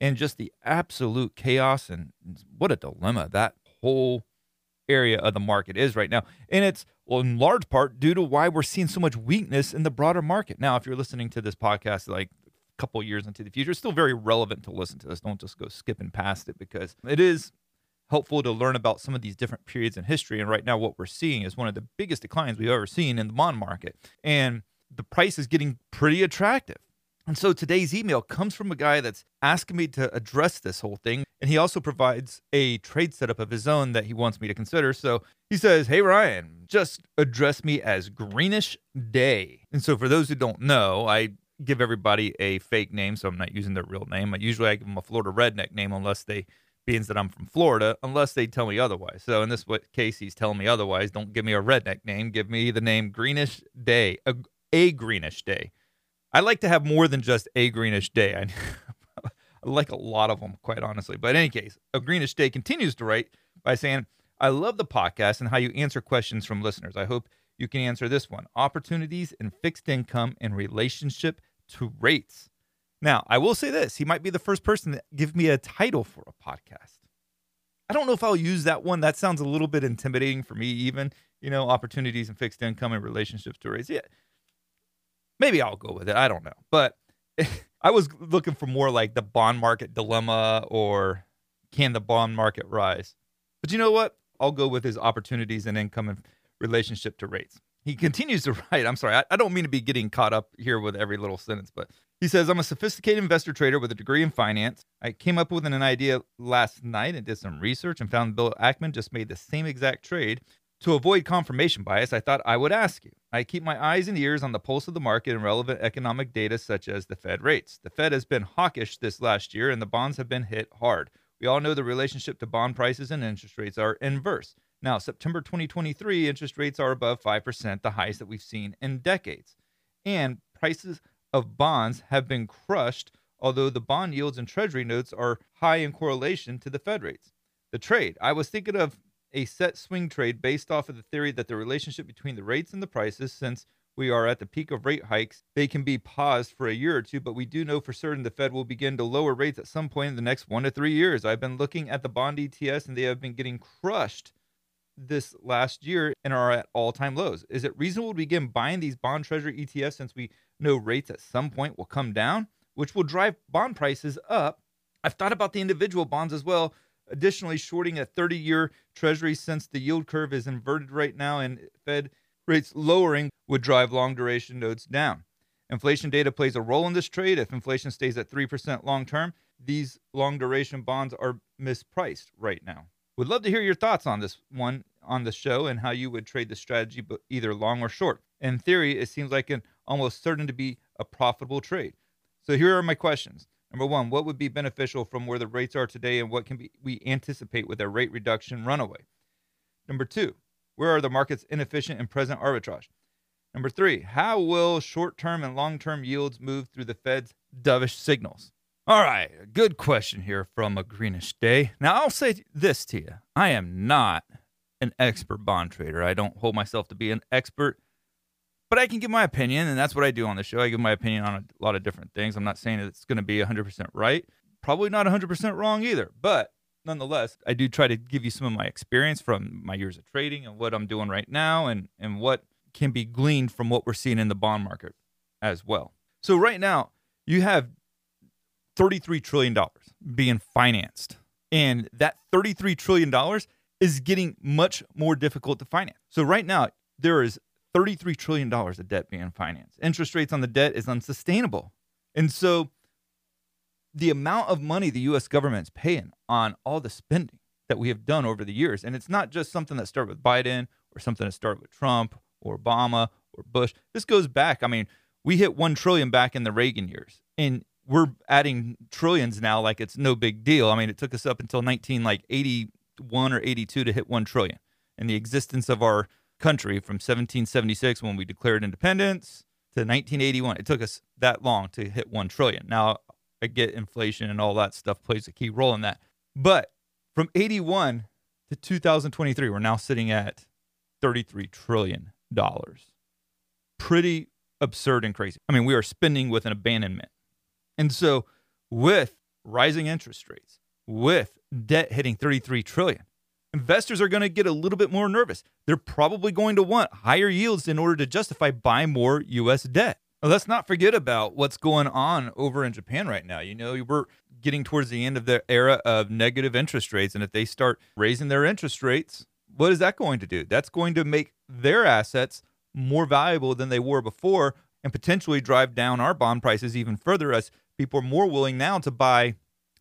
and just the absolute chaos and what a dilemma that whole area of the market is right now. And it's well, in large part due to why we're seeing so much weakness in the broader market. Now, if you're listening to this podcast like a couple years into the future, it's still very relevant to listen to this. Don't just go skipping past it because it is helpful to learn about some of these different periods in history. And right now, what we're seeing is one of the biggest declines we've ever seen in the bond market. And the price is getting pretty attractive. And so today's email comes from a guy that's asking me to address this whole thing. And he also provides a trade setup of his own that he wants me to consider. So he says, Hey, Ryan, just address me as Greenish Day. And so for those who don't know, I give everybody a fake name. So I'm not using their real name. Usually I give them a Florida redneck name unless they being that I'm from Florida, unless they tell me otherwise. So in this case, he's telling me otherwise. Don't give me a redneck name. Give me the name Greenish Day, a, a Greenish Day. I like to have more than just a greenish day. I, I like a lot of them, quite honestly. But in any case, a greenish day continues to write by saying, I love the podcast and how you answer questions from listeners. I hope you can answer this one opportunities in fixed income in relationship to rates. Now, I will say this he might be the first person to give me a title for a podcast. I don't know if I'll use that one. That sounds a little bit intimidating for me, even, you know, opportunities in fixed income and relationships to rates. Yeah, Maybe I'll go with it. I don't know. But I was looking for more like the bond market dilemma or can the bond market rise? But you know what? I'll go with his opportunities and income and relationship to rates. He continues to write. I'm sorry, I, I, don't mean to be getting caught up here with every little sentence, but he says, I'm a sophisticated investor trader with a degree in finance. I came up with an idea last night and did some research and found Bill Ackman just made the same exact trade to avoid confirmation bias, I thought I would ask you. I keep my eyes and ears on the pulse of the market and relevant economic data such as the Fed rates. The Fed has been hawkish this last year and the bonds have been hit hard. We all know the relationship to bond prices and interest rates are inverse. Now, September 2023, interest rates are above 5%, the highest that we've seen in decades. And prices of bonds have been crushed, although the bond yields and treasury notes are high in correlation to the Fed rates. The trade. I was thinking of a set swing trade based off of the theory that the relationship between the rates and the prices, since we are at the peak of rate hikes, they can be paused for a year or two, but we do know for certain the Fed will begin to lower rates at some point in the next one to three years. I've been looking at the bond ETFs and they have been getting crushed this last year and are at all time lows. Is it reasonable to begin buying these bond treasury ETFs since we know rates at some point will come down, which will drive bond prices up? I've thought about the individual bonds as well Additionally, shorting a 30 year treasury since the yield curve is inverted right now and Fed rates lowering would drive long duration notes down. Inflation data plays a role in this trade. If inflation stays at 3% long term, these long duration bonds are mispriced right now. Would love to hear your thoughts on this one on the show and how you would trade the strategy, either long or short. In theory, it seems like an almost certain to be a profitable trade. So here are my questions. Number one, what would be beneficial from where the rates are today and what can be, we anticipate with a rate reduction runaway? Number two, where are the markets inefficient in present arbitrage? Number three, how will short term and long term yields move through the Fed's dovish signals? All right, good question here from a greenish day. Now, I'll say this to you I am not an expert bond trader. I don't hold myself to be an expert but I can give my opinion, and that's what I do on the show. I give my opinion on a lot of different things. I'm not saying it's going to be 100% right, probably not 100% wrong either, but nonetheless, I do try to give you some of my experience from my years of trading and what I'm doing right now and, and what can be gleaned from what we're seeing in the bond market as well. So right now, you have $33 trillion being financed. And that $33 trillion is getting much more difficult to finance. So right now, there is $33 trillion of debt being financed. Interest rates on the debt is unsustainable. And so the amount of money the US government is paying on all the spending that we have done over the years, and it's not just something that started with Biden or something that started with Trump or Obama or Bush. This goes back. I mean, we hit 1 trillion back in the Reagan years. And we're adding trillions now like it's no big deal. I mean, it took us up until 19 like 81 or 82 to hit 1 trillion. And the existence of our country from 1776 when we declared independence to 1981. It took us that long to hit 1 trillion. Now, I get inflation and all that stuff plays a key role in that. But from 81 to 2023, we're now sitting at 33 trillion dollars. Pretty absurd and crazy. I mean, we are spending with an abandonment. And so with rising interest rates, with debt hitting 33 trillion, investors are going to get a little bit more nervous. They're probably going to want higher yields in order to justify buying more US debt. let's not forget about what's going on over in Japan right now. You know, we're getting towards the end of the era of negative interest rates. And if they start raising their interest rates, what is that going to do? That's going to make their assets more valuable than they were before and potentially drive down our bond prices even further as people are more willing now to buy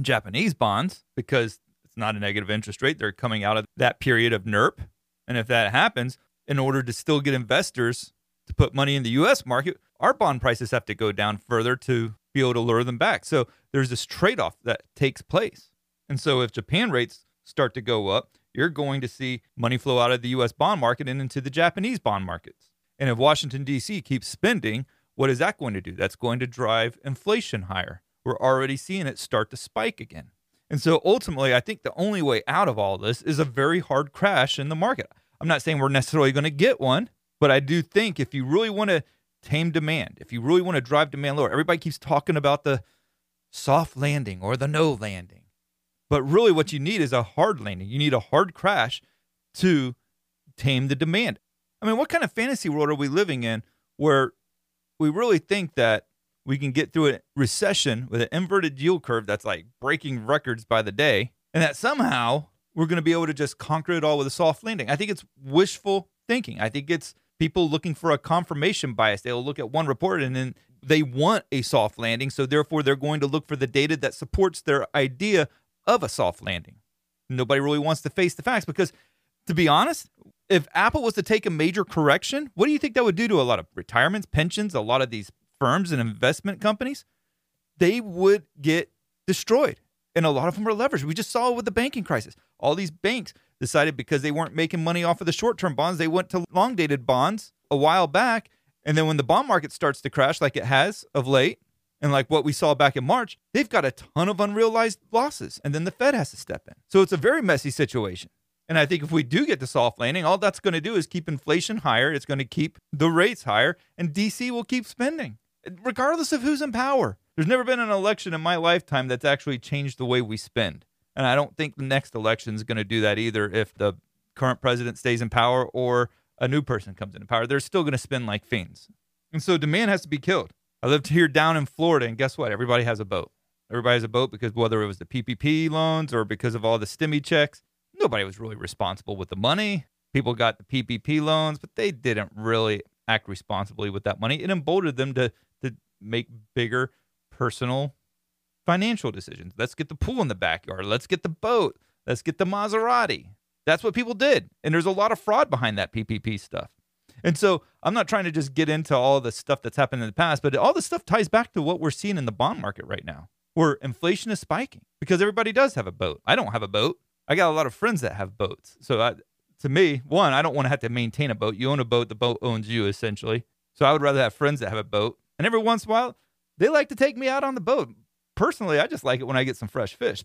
Japanese bonds because it's not a negative interest rate. They're coming out of that period of NIRP. And if that happens, in order to still get investors to put money in the US market, our bond prices have to go down further to be able to lure them back. So there's this trade off that takes place. And so if Japan rates start to go up, you're going to see money flow out of the US bond market and into the Japanese bond markets. And if Washington, D.C. keeps spending, what is that going to do? That's going to drive inflation higher. We're already seeing it start to spike again. And so ultimately, I think the only way out of all this is a very hard crash in the market. I'm not saying we're necessarily going to get one, but I do think if you really want to tame demand, if you really want to drive demand lower, everybody keeps talking about the soft landing or the no landing. But really, what you need is a hard landing. You need a hard crash to tame the demand. I mean, what kind of fantasy world are we living in where we really think that we can get through a recession with an inverted yield curve that's like breaking records by the day, and that somehow we're going to be able to just conquer it all with a soft landing? I think it's wishful thinking. I think it's people looking for a confirmation bias. They'll look at one report and then they want a soft landing. So therefore, they're going to look for the data that supports their idea of a soft landing. Nobody really wants to face the facts because, to be honest, if Apple was to take a major correction, what do you think that would do to a lot of retirements, pensions, a lot of these firms and investment companies? They would get destroyed. And a lot of them are leveraged. We just saw it with the banking crisis. All these banks decided because they weren't making money off of the short term bonds, they went to long dated bonds a while back. And then when the bond market starts to crash, like it has of late, and like what we saw back in March, they've got a ton of unrealized losses. And then the Fed has to step in. So it's a very messy situation. And I think if we do get to soft landing, all that's going to do is keep inflation higher. It's going to keep the rates higher, and DC will keep spending, regardless of who's in power. There's never been an election in my lifetime that's actually changed the way we spend. And I don't think the next election is going to do that either if the current president stays in power or a new person comes into power. They're still going to spend like fiends. And so demand has to be killed. I lived here down in Florida, and guess what? Everybody has a boat. Everybody has a boat because whether it was the PPP loans or because of all the stimmy checks, nobody was really responsible with the money. People got the PPP loans, but they didn't really act responsibly with that money. It emboldened them to make bigger personal financial decisions. Let's get the pool in the backyard. Let's get the boat. Let's get the Maserati. That's what people did. And there's a lot of fraud behind that PPP stuff. And so I'm not trying to just get into all the stuff that's happened in the past, but all this stuff ties back to what we're seeing in the bond market right now, where inflation is spiking because everybody does have a boat. I don't have a boat. I got a lot of friends that have boats. So I, to me, one, I don't want to have to maintain a boat. You own a boat, the boat owns you essentially. So I would rather have friends that have a boat. And every once in a while, they like to take me out on the boat. Personally, I just like it when I get some fresh fish.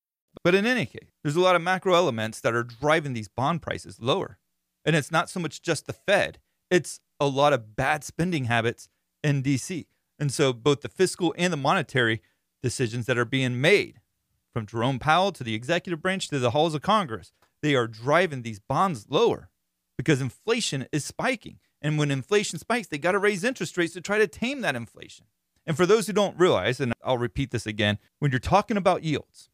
But in any case, there's a lot of macro elements that are driving these bond prices lower. And it's not so much just the Fed, it's a lot of bad spending habits in DC. And so both the fiscal and the monetary decisions that are being made from Jerome Powell to the executive branch to the halls of Congress, they are driving these bonds lower because inflation is spiking. And when inflation spikes, they got to raise interest rates to try to tame that inflation. And for those who don't realize, and I'll repeat this again, when you're talking about yields,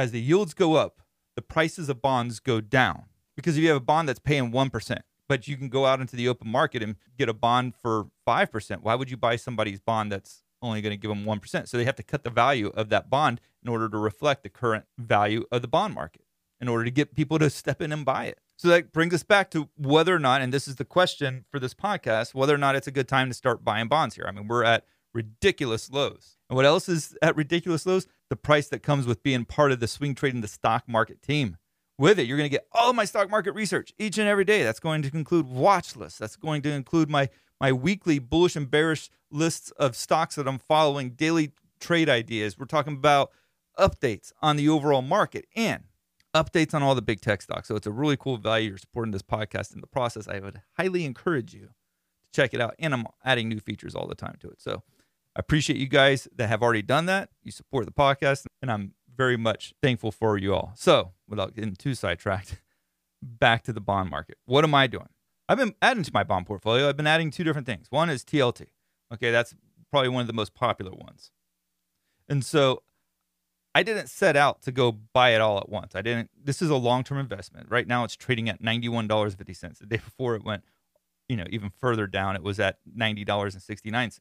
as the yields go up, the prices of bonds go down. Because if you have a bond that's paying 1%, but you can go out into the open market and get a bond for 5%, why would you buy somebody's bond that's only going to give them 1%? So they have to cut the value of that bond in order to reflect the current value of the bond market in order to get people to step in and buy it. So that brings us back to whether or not, and this is the question for this podcast, whether or not it's a good time to start buying bonds here. I mean, we're at ridiculous lows. And what else is at ridiculous lows? The price that comes with being part of the swing trading the stock market team. With it, you're going to get all of my stock market research each and every day. That's going to include watch lists. That's going to include my my weekly bullish and bearish lists of stocks that I'm following, daily trade ideas. We're talking about updates on the overall market and updates on all the big tech stocks. So it's a really cool value. You're supporting this podcast in the process. I would highly encourage you to check it out. And I'm adding new features all the time to it. So appreciate you guys that have already done that. You support the podcast, and I'm very much thankful for you all. So, without getting too sidetracked, back to the bond market. What am I doing? I've been adding to my bond portfolio. I've been adding two different things. One is TLT. Okay, that's probably one of the most popular ones. And so I didn't set out to go buy it all at once. I didn't. This is a long term investment. Right now, it's trading at $91.50. The day before it went, you know, even further down, it was at $90.69.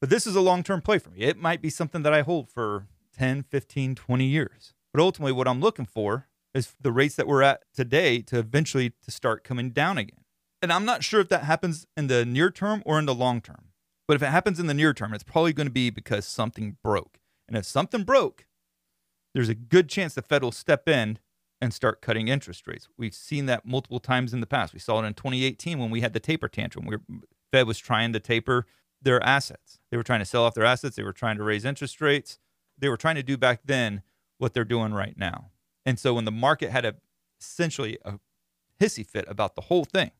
But this is a long term play for me. It might be something that I hold for 10, 15, 20 years. But ultimately, what I'm looking for is the rates that we're at today to eventually to start coming down again. And I'm not sure if that happens in the near term or in the long term. But if it happens in the near term, it's probably going to be because something broke. And if something broke, there's a good chance the Fed will step in and start cutting interest rates. We've seen that multiple times in the past. We saw it in 2018 when we had the taper tantrum. Where Fed was trying to taper their assets. They were trying to sell off their assets. They were trying to raise interest rates. They were trying to do back then what they're doing right now. And so when the market had a essentially a hissy fit about the whole thing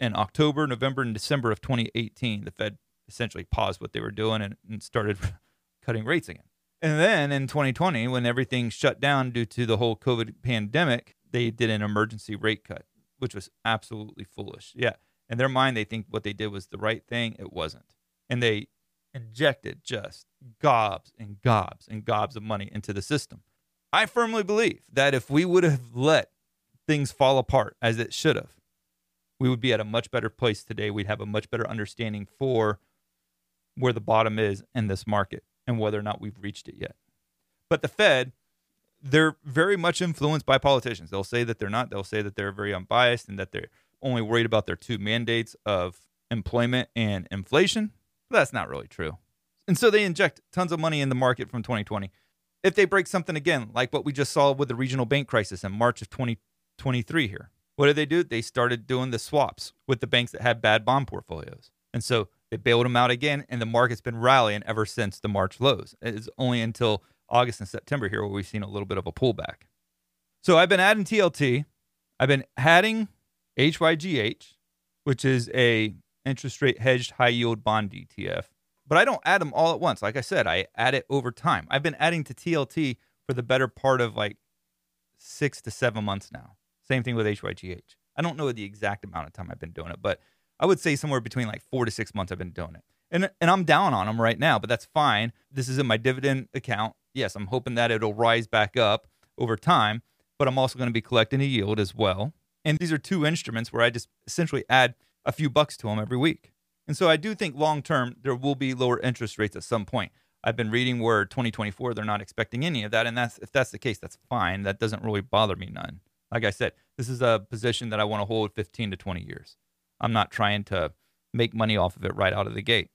in October, November, and December of 2018, the Fed essentially paused what they were doing and, and started cutting rates again. And then in 2020, when everything shut down due to the whole COVID pandemic, they did an emergency rate cut, which was absolutely foolish. Yeah. In their mind, they think what they did was the right thing. It wasn't and they injected just gobs and gobs and gobs of money into the system. I firmly believe that if we would have let things fall apart as it should have, we would be at a much better place today. We'd have a much better understanding for where the bottom is in this market and whether or not we've reached it yet. But the Fed, they're very much influenced by politicians. They'll say that they're not. They'll say that they're very unbiased and that they're only worried about their two mandates of employment and inflation. But that's not really true. And so they inject tons of money in the market from 2020. If they break something again, like what we just saw with the regional bank crisis in March of 2023 here, what did they do? They started doing the swaps with the banks that had bad bond portfolios. And so they bailed them out again, and the market's been rallying ever since the March lows. It's only until August and September here where we've seen a little bit of a pullback. So I've been adding TLT. I've been adding HYGH, which is a interest rate hedged high yield bond ETF. But I don't add them all at once. Like I said, I add it over time. I've been adding to TLT for the better part of like six to seven months now. Same thing with HYGH. I don't know the exact amount of time I've been doing it, but I would say somewhere between like four to six months I've been doing it. And, and I'm down on them right now, but that's fine. This is in my dividend account. Yes, I'm hoping that it'll rise back up over time, but I'm also going to be collecting a yield as well. And these are two instruments where I just essentially add a few bucks to them every week. And so I do think long term there will be lower interest rates at some point. I've been reading where 2024 they're not expecting any of that, and that's if that's the case, that's fine. That doesn't really bother me none. Like I said, this is a position that I want to hold 15 to 20 years. I'm not trying to make money off of it right out of the gate.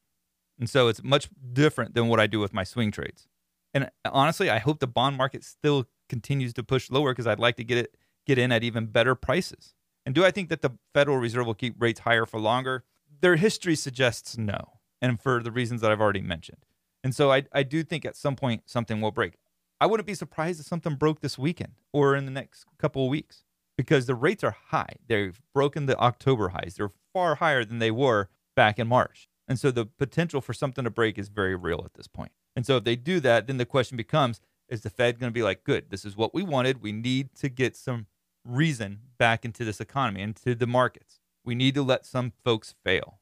And so it's much different than what I do with my swing trades. And uh, honestly, I hope the bond market still continues to push lower because I'd like to get it get in at even better prices. And do I think that the Federal Reserve will keep rates higher for longer? Their history suggests no, and for the reasons that I've already mentioned. And so I, I do think at some point something will break. I wouldn't be surprised if something broke this weekend or in the next couple of weeks because the rates are high. They've broken the October highs. They're far higher than they were back in March. And so the potential for something to break is very real at this point. And so if they do that, then the question becomes is the Fed going to be like, good, this is what we wanted. We need to get some reason back into this economy, into the markets. We need to let some folks fail.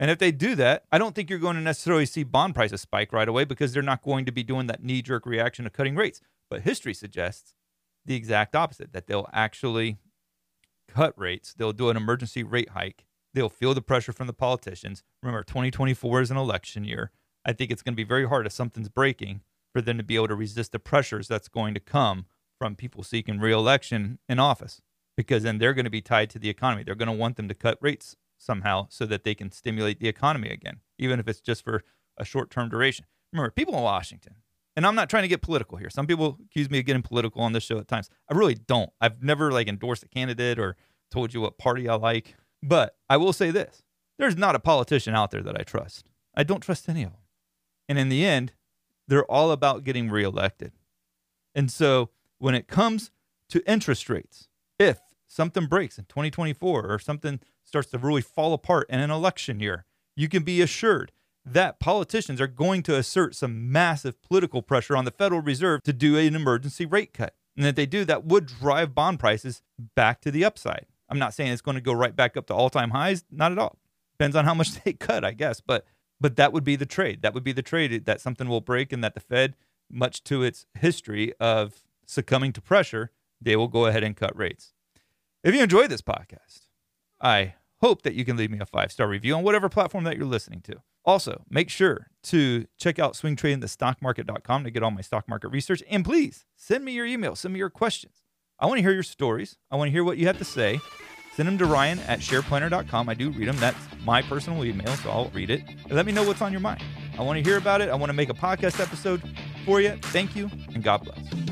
And if they do that, I don't think you're going to necessarily see bond prices spike right away because they're not going to be doing that knee jerk reaction of cutting rates. But history suggests the exact opposite that they'll actually cut rates, they'll do an emergency rate hike, they'll feel the pressure from the politicians. Remember, 2024 is an election year. I think it's going to be very hard if something's breaking for them to be able to resist the pressures that's going to come from people seeking reelection in office because then they're going to be tied to the economy. They're going to want them to cut rates somehow so that they can stimulate the economy again, even if it's just for a short term duration. Remember, people in Washington, and I'm not trying to get political here. Some people accuse me of getting political on this show at times. I really don't. I've never like endorsed a candidate or told you what party I like. But I will say this there's not a politician out there that I trust. I don't trust any of them. And in the end, they're all about getting reelected. And so when it comes to interest rates, if something breaks in 2024 or something starts to really fall apart in an election year, you can be assured that politicians are going to assert some massive political pressure on the Federal Reserve to do an emergency rate cut. And if they do, that would drive bond prices back to the upside. I'm not saying it's going to go right back up to all time highs, not at all. Depends on how much they cut, I guess. But but that would be the trade. That would be the trade that something will break and that the Fed, much to its history of succumbing to pressure, they will go ahead and cut rates. If you enjoyed this podcast, I hope that you can leave me a five star review on whatever platform that you're listening to. Also, make sure to check out swingtradingthestockmarket.com to get all my stock market research. And please send me your email, send me your questions. I want to hear your stories. I want to hear what you have to say. Send them to Ryan at shareplanner.com. I do read them. That's my personal email, so I'll read it. And let me know what's on your mind. I want to hear about it. I want to make a podcast episode for you. Thank you, and God bless.